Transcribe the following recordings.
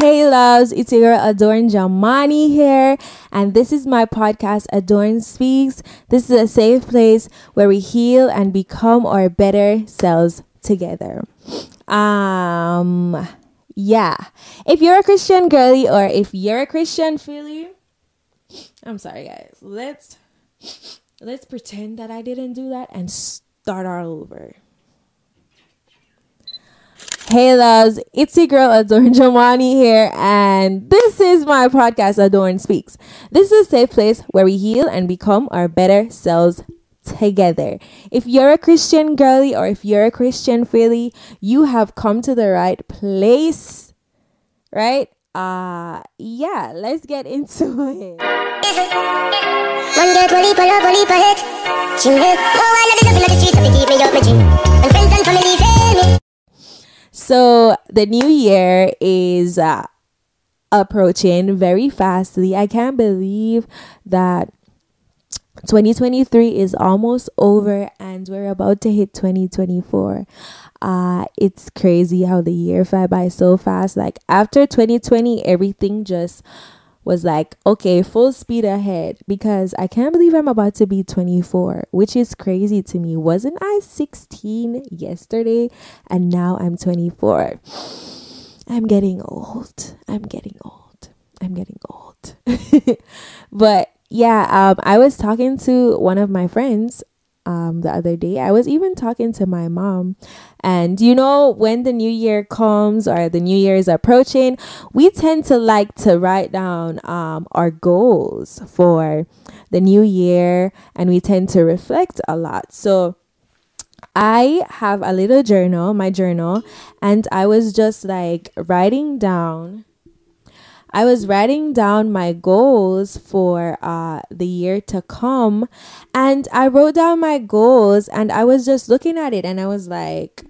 Hey loves, it's your girl Adorn Jamani here, and this is my podcast Adorn Speaks. This is a safe place where we heal and become our better selves together. Um yeah. If you're a Christian girly or if you're a Christian filly, I'm sorry guys. Let's let's pretend that I didn't do that and start all over. Hey loves, it's your girl Adorn Jamani here, and this is my podcast Adorn Speaks. This is a safe place where we heal and become our better selves together. If you're a Christian girly or if you're a Christian filly, you have come to the right place. Right? Uh yeah, let's get into it. So the new year is uh, approaching very fastly. I can't believe that 2023 is almost over and we're about to hit 2024. Uh, it's crazy how the year fly by so fast. Like after 2020, everything just was like, okay, full speed ahead because I can't believe I'm about to be 24, which is crazy to me. Wasn't I 16 yesterday and now I'm 24? I'm getting old. I'm getting old. I'm getting old. but yeah, um, I was talking to one of my friends um the other day. I was even talking to my mom. And you know, when the new year comes or the new year is approaching, we tend to like to write down um our goals for the new year and we tend to reflect a lot. So I have a little journal, my journal, and I was just like writing down I was writing down my goals for uh, the year to come, and I wrote down my goals, and I was just looking at it, and I was like,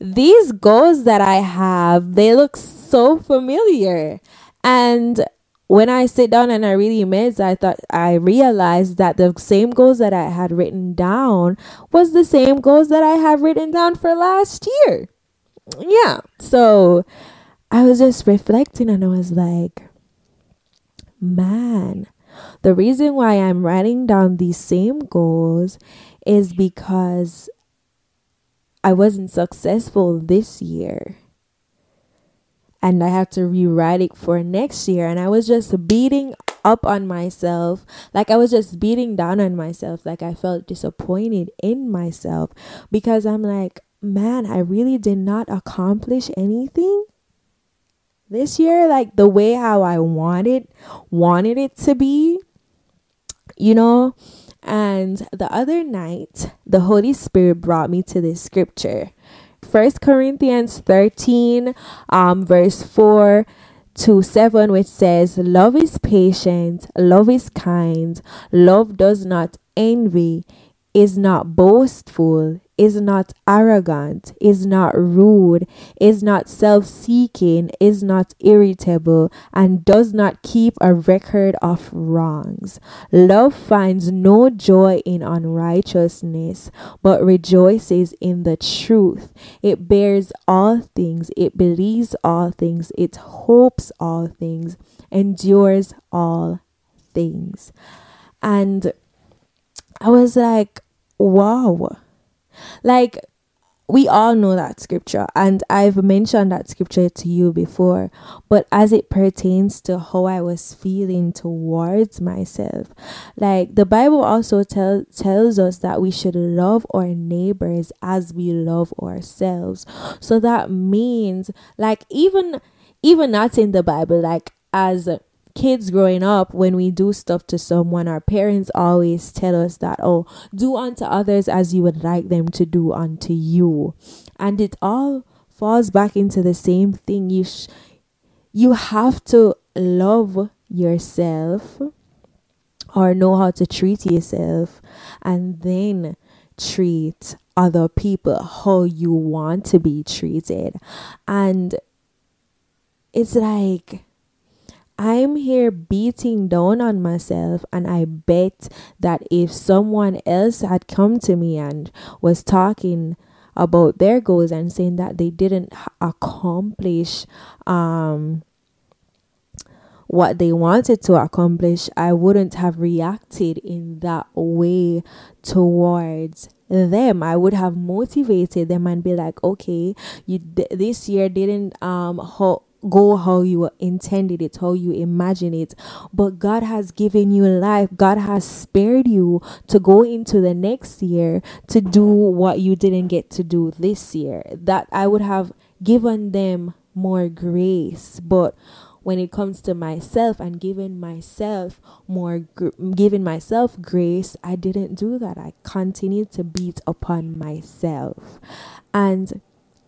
these goals that I have, they look so familiar. And when I sit down and I really meds, I thought I realized that the same goals that I had written down was the same goals that I have written down for last year. Yeah. So I was just reflecting and I was like, man, the reason why I'm writing down these same goals is because I wasn't successful this year. And I have to rewrite it for next year. And I was just beating up on myself. Like I was just beating down on myself. Like I felt disappointed in myself because I'm like, man, I really did not accomplish anything this year like the way how I wanted wanted it to be you know? And the other night the holy spirit brought me to this scripture. First Corinthians 13 um verse 4 to 7 which says love is patient love is kind love does not envy is not boastful is not arrogant, is not rude, is not self seeking, is not irritable, and does not keep a record of wrongs. Love finds no joy in unrighteousness, but rejoices in the truth. It bears all things, it believes all things, it hopes all things, endures all things. And I was like, wow like, we all know that scripture, and I've mentioned that scripture to you before, but as it pertains to how I was feeling towards myself, like the Bible also tell, tells us that we should love our neighbors as we love ourselves. So that means, like, even even not in the Bible, like as kids growing up, when we do stuff to someone, our parents always tell us that, oh, do unto others as you would like them to do unto you. And it all falls back into the same thing. You, sh- you have to love yourself or know how to treat yourself and then treat other people how you want to be treated. And it's like I'm here beating down on myself, and I bet that if someone else had come to me and was talking about their goals and saying that they didn't accomplish um what they wanted to accomplish, I wouldn't have reacted in that way towards them. I would have motivated them and be like, okay, you th- this year didn't um ho- go how you intended it, how you imagine it. But God has given you life. God has spared you to go into the next year to do what you didn't get to do this year. That I would have given them more grace. But when it comes to myself and giving myself more gr- giving myself grace i didn't do that i continued to beat upon myself and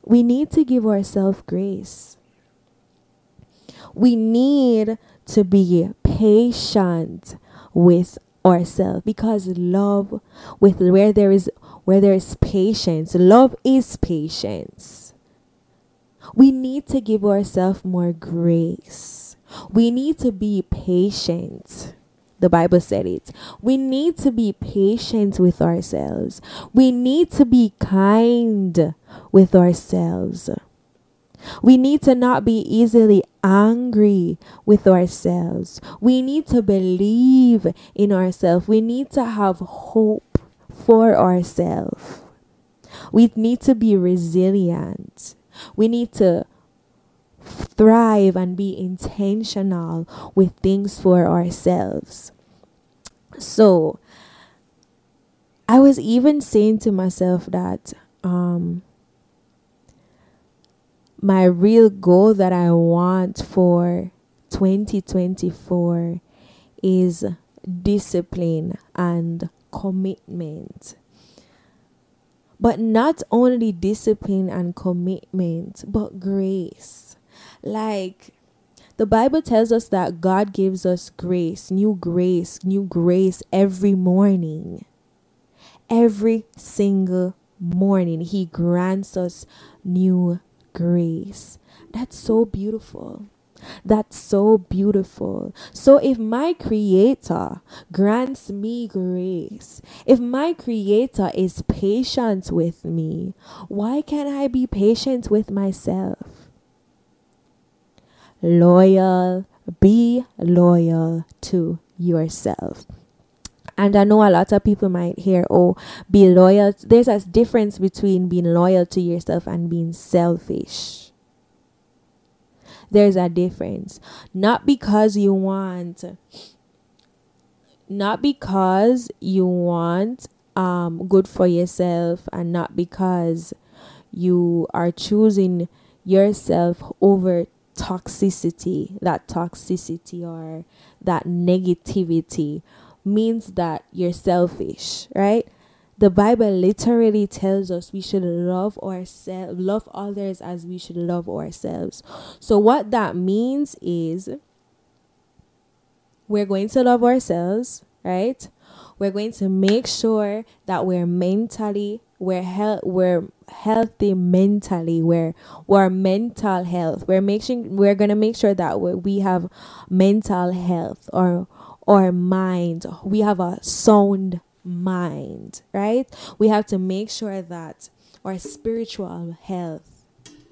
we need to give ourselves grace we need to be patient with ourselves because love with where there is where there is patience love is patience. We need to give ourselves more grace. We need to be patient. The bible said it. We need to be patient with ourselves. We need to be kind with ourselves we need to not be easily angry with ourselves. We need to believe in ourselves. We need to have hope for ourselves. We need to be resilient. We need to thrive and be intentional with things for ourselves. So, I was even saying to myself that um, my real goal that I want for 2024 is discipline and commitment. But not only discipline and commitment, but grace. Like the Bible tells us that God gives us grace, new grace, new grace every morning. Every single morning, He grants us new grace. That's so beautiful. That's so beautiful. So, if my Creator grants me grace, if my Creator is patient with me, why can't I be patient with myself? Loyal, be loyal to yourself. And I know a lot of people might hear, oh, be loyal. There's a difference between being loyal to yourself and being selfish. There's a difference. Not because you want, not because you want um, good for yourself, and not because you are choosing yourself over toxicity, that toxicity or that negativity means that you're selfish, right? The Bible literally tells us we should love ourselves, love others as we should love ourselves. So what that means is we're going to love ourselves, right? We're going to make sure that we're mentally we're he- we're healthy mentally we're we're mental health we're making we're gonna make sure that we have mental health or our mind. We have a sound mind, right? We have to make sure that our spiritual health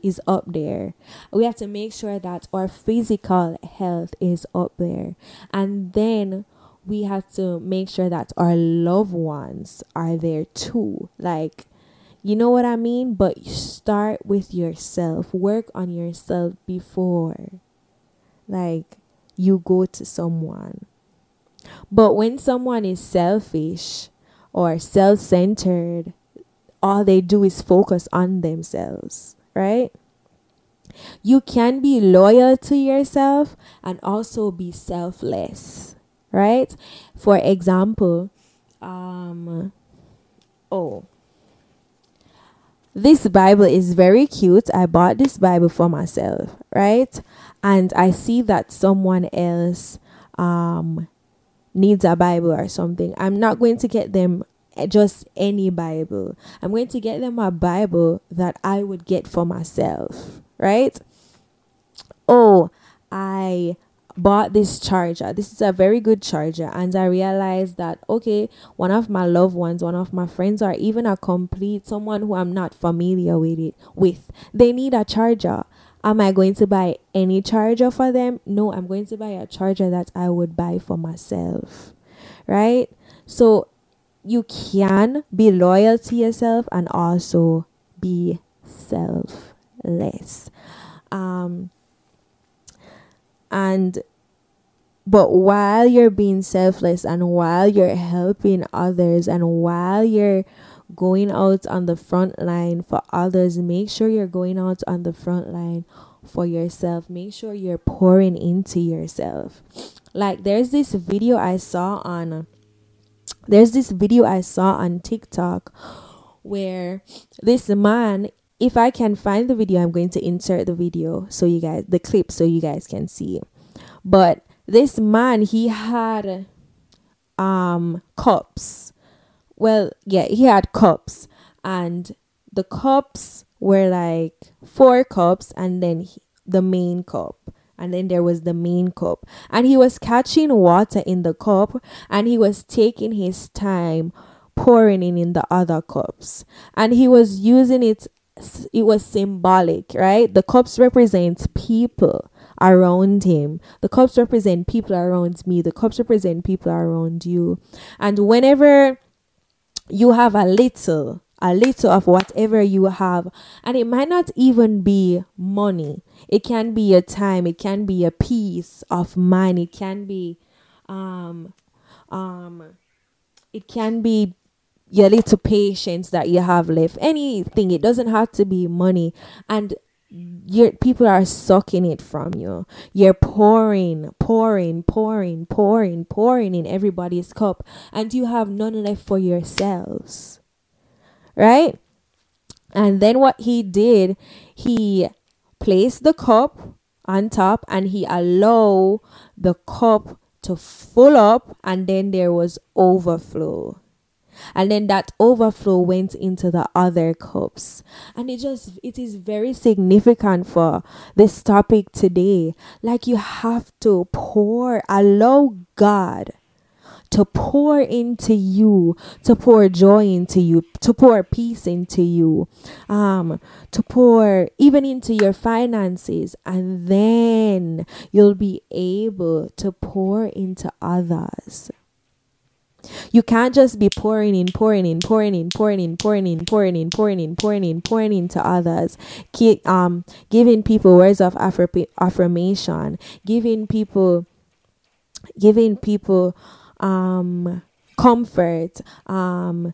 is up there. We have to make sure that our physical health is up there. And then we have to make sure that our loved ones are there too. Like, you know what I mean? But start with yourself. Work on yourself before like you go to someone. But when someone is selfish or self centered, all they do is focus on themselves, right? You can be loyal to yourself and also be selfless, right? For example, um, oh, this Bible is very cute. I bought this Bible for myself, right? And I see that someone else um needs a Bible or something, I'm not going to get them just any Bible. I'm going to get them a Bible that I would get for myself, right? Oh, I bought this charger. This is a very good charger. And I realized that, okay, one of my loved ones, one of my friends, or even a complete someone who I'm not familiar with it with, they need a charger. Am I going to buy any charger for them? No, I'm going to buy a charger that I would buy for myself. Right? So you can be loyal to yourself and also be selfless. Um and but while you're being selfless and while you're helping others and while you're going out on the front line for others, make sure you're going out on the front line for yourself. Make sure you're pouring into yourself. Like there's this video I saw on there's this video I saw on TikTok where this man if I can find the video I'm going to insert the video so you guys the clip so you guys can see. But this man he had um cups well yeah he had cups and the cups were like four cups and then he, the main cup and then there was the main cup and he was catching water in the cup and he was taking his time pouring in in the other cups and he was using it it was symbolic right the cups represent people around him. The cups represent people around me. The cups represent people around you. And whenever you have a little, a little of whatever you have, and it might not even be money, it can be your time, it can be a piece of mind, it can be, um, um, it can be your little patience that you have left. Anything. It doesn't have to be money. And your people are sucking it from you. You're pouring, pouring, pouring, pouring, pouring in everybody's cup, and you have none left for yourselves. Right? And then what he did, he placed the cup on top and he allowed the cup to full up and then there was overflow and then that overflow went into the other cups. And it just it is very significant for this topic today. Like you have to pour allow god to pour into you, to pour joy into you, to pour peace into you, um, to pour even into your finances, and then you'll be able to pour into others. You can't just be pouring in, pouring in, pouring in, pouring in, pouring in, pouring in, pouring in, pouring in, pouring into others. Keep, um, giving people words of affirmation, giving people, giving people, um, comfort, um,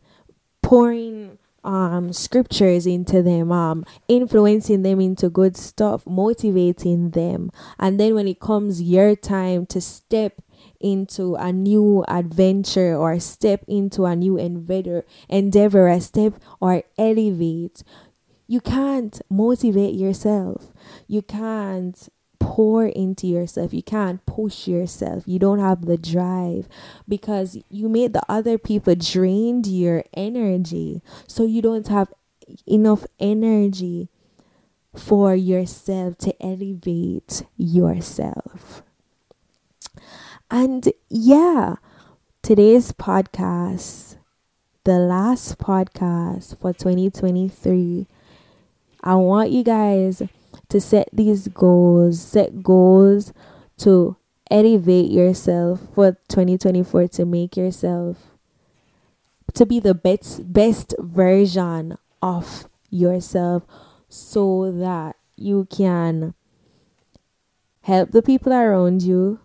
pouring um scriptures into them um influencing them into good stuff motivating them. And then when it comes your time to step into a new adventure or step into a new endeavor, endeavor, a step or elevate, you can't motivate yourself. You can't pour into yourself. You can't push yourself. You don't have the drive because you made the other people drained your energy. So you don't have enough energy for yourself to elevate yourself. And yeah, today's podcast, the last podcast for 2023, I want you guys to set these goals, set goals to elevate yourself for 2024 to make yourself to be the best best version of yourself so that you can help the people around you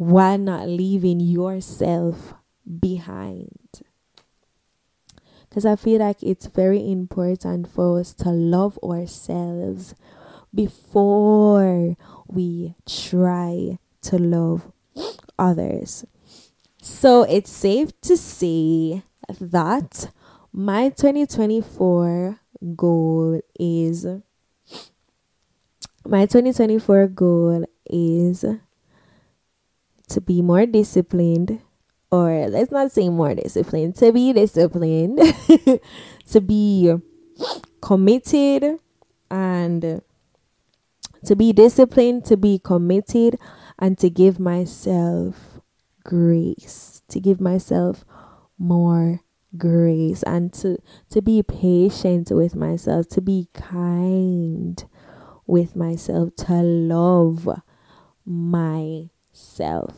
while not leaving yourself behind. Because I feel like it's very important for us to love ourselves before we try to love others. So it's safe to say that my 2024 goal is my 2024 goal is to be more disciplined, or let's not say more disciplined, to be disciplined, to be committed, and to be disciplined, to be committed, and to give myself grace, to give myself more grace and to to be patient with myself to be kind with myself to love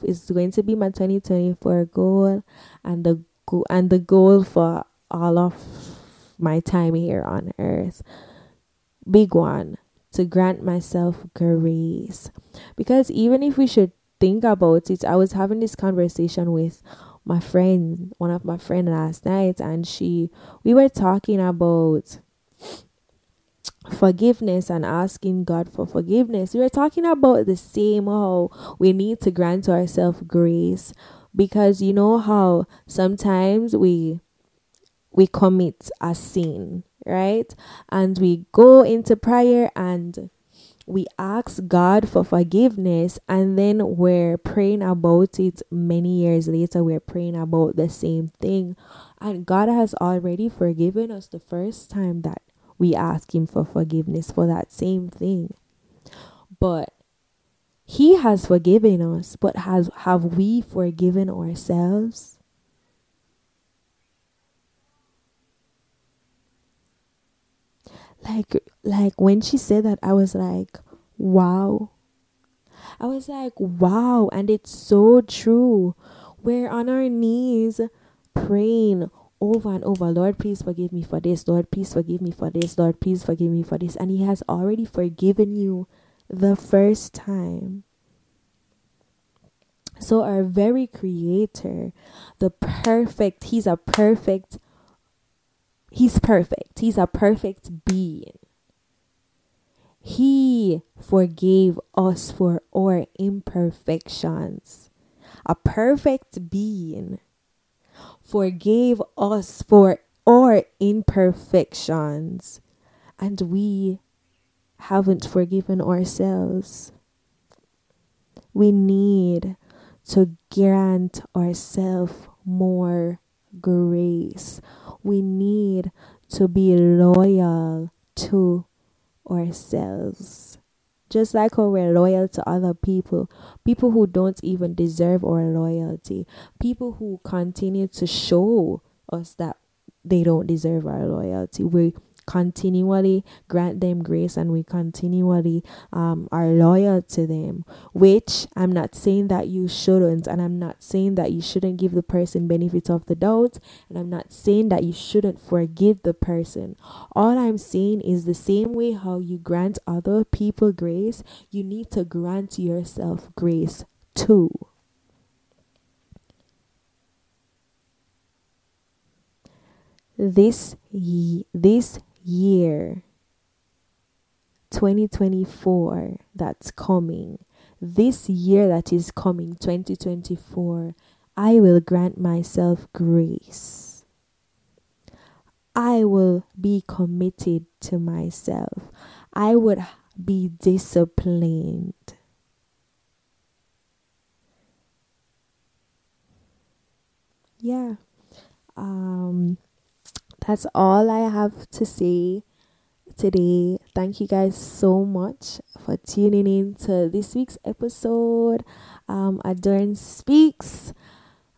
It's going to be my 2024 goal and the go- and the goal for all of my time here on earth. Big one to grant myself grace. Because even if we should think about it, I was having this conversation with my friend, one of my friend last night, and she we were talking about forgiveness and asking God for forgiveness. We were talking about the same how we need to grant ourselves grace because you know how sometimes we we commit a sin, right? And we go into prayer and we ask God for forgiveness, and then we're praying about it many years later. We're praying about the same thing, and God has already forgiven us the first time that we ask Him for forgiveness for that same thing. But He has forgiven us, but has have we forgiven ourselves? like like when she said that i was like wow i was like wow and it's so true we're on our knees praying over and over lord please forgive me for this lord please forgive me for this lord please forgive me for this and he has already forgiven you the first time so our very creator the perfect he's a perfect He's perfect. He's a perfect being. He forgave us for our imperfections. A perfect being forgave us for our imperfections. And we haven't forgiven ourselves. We need to grant ourselves more grace. We need to be loyal to ourselves. Just like how we're loyal to other people, people who don't even deserve our loyalty, people who continue to show us that they don't deserve our loyalty. We continually grant them grace and we continually um, are loyal to them which i'm not saying that you shouldn't and i'm not saying that you shouldn't give the person benefit of the doubt and i'm not saying that you shouldn't forgive the person. All i'm saying is the same way how you grant other people grace you need to grant yourself grace too. This this year 2024 that's coming, this year that is coming, 2024, I will grant myself grace. I will be committed to myself. I would be disciplined. Yeah. Um that's all I have to say today. Thank you guys so much for tuning in to this week's episode. Um, Adorn Speaks.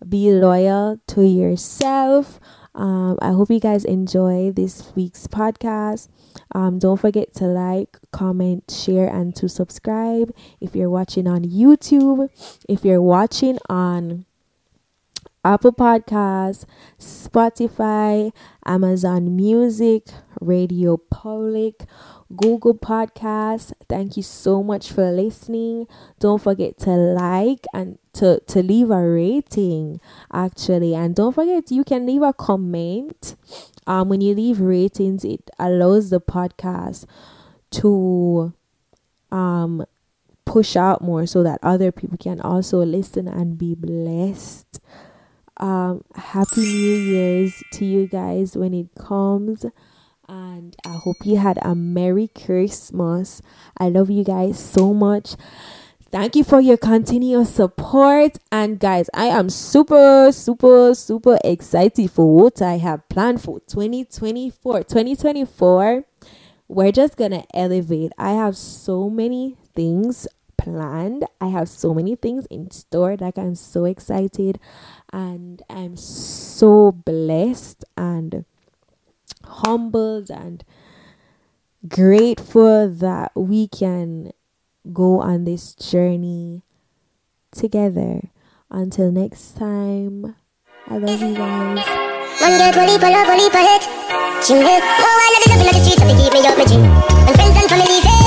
Be loyal to yourself. Um, I hope you guys enjoy this week's podcast. Um, don't forget to like, comment, share, and to subscribe if you're watching on YouTube. If you're watching on Apple Podcasts, Spotify, Amazon Music, Radio Public, Google Podcasts. Thank you so much for listening. Don't forget to like and to, to leave a rating actually. And don't forget you can leave a comment. Um when you leave ratings, it allows the podcast to um push out more so that other people can also listen and be blessed um happy new year's to you guys when it comes and i hope you had a merry christmas. I love you guys so much. Thank you for your continuous support and guys i am super super super excited for what i have planned for 2024 2024 we're just gonna elevate. I have so many things planned. I have so many things in store. Like, I'm so excited and I'm so blessed and humbled and grateful that we can go on this journey together. Until next time, I love you guys. Get oh, I love it, love it, love friends and family, say.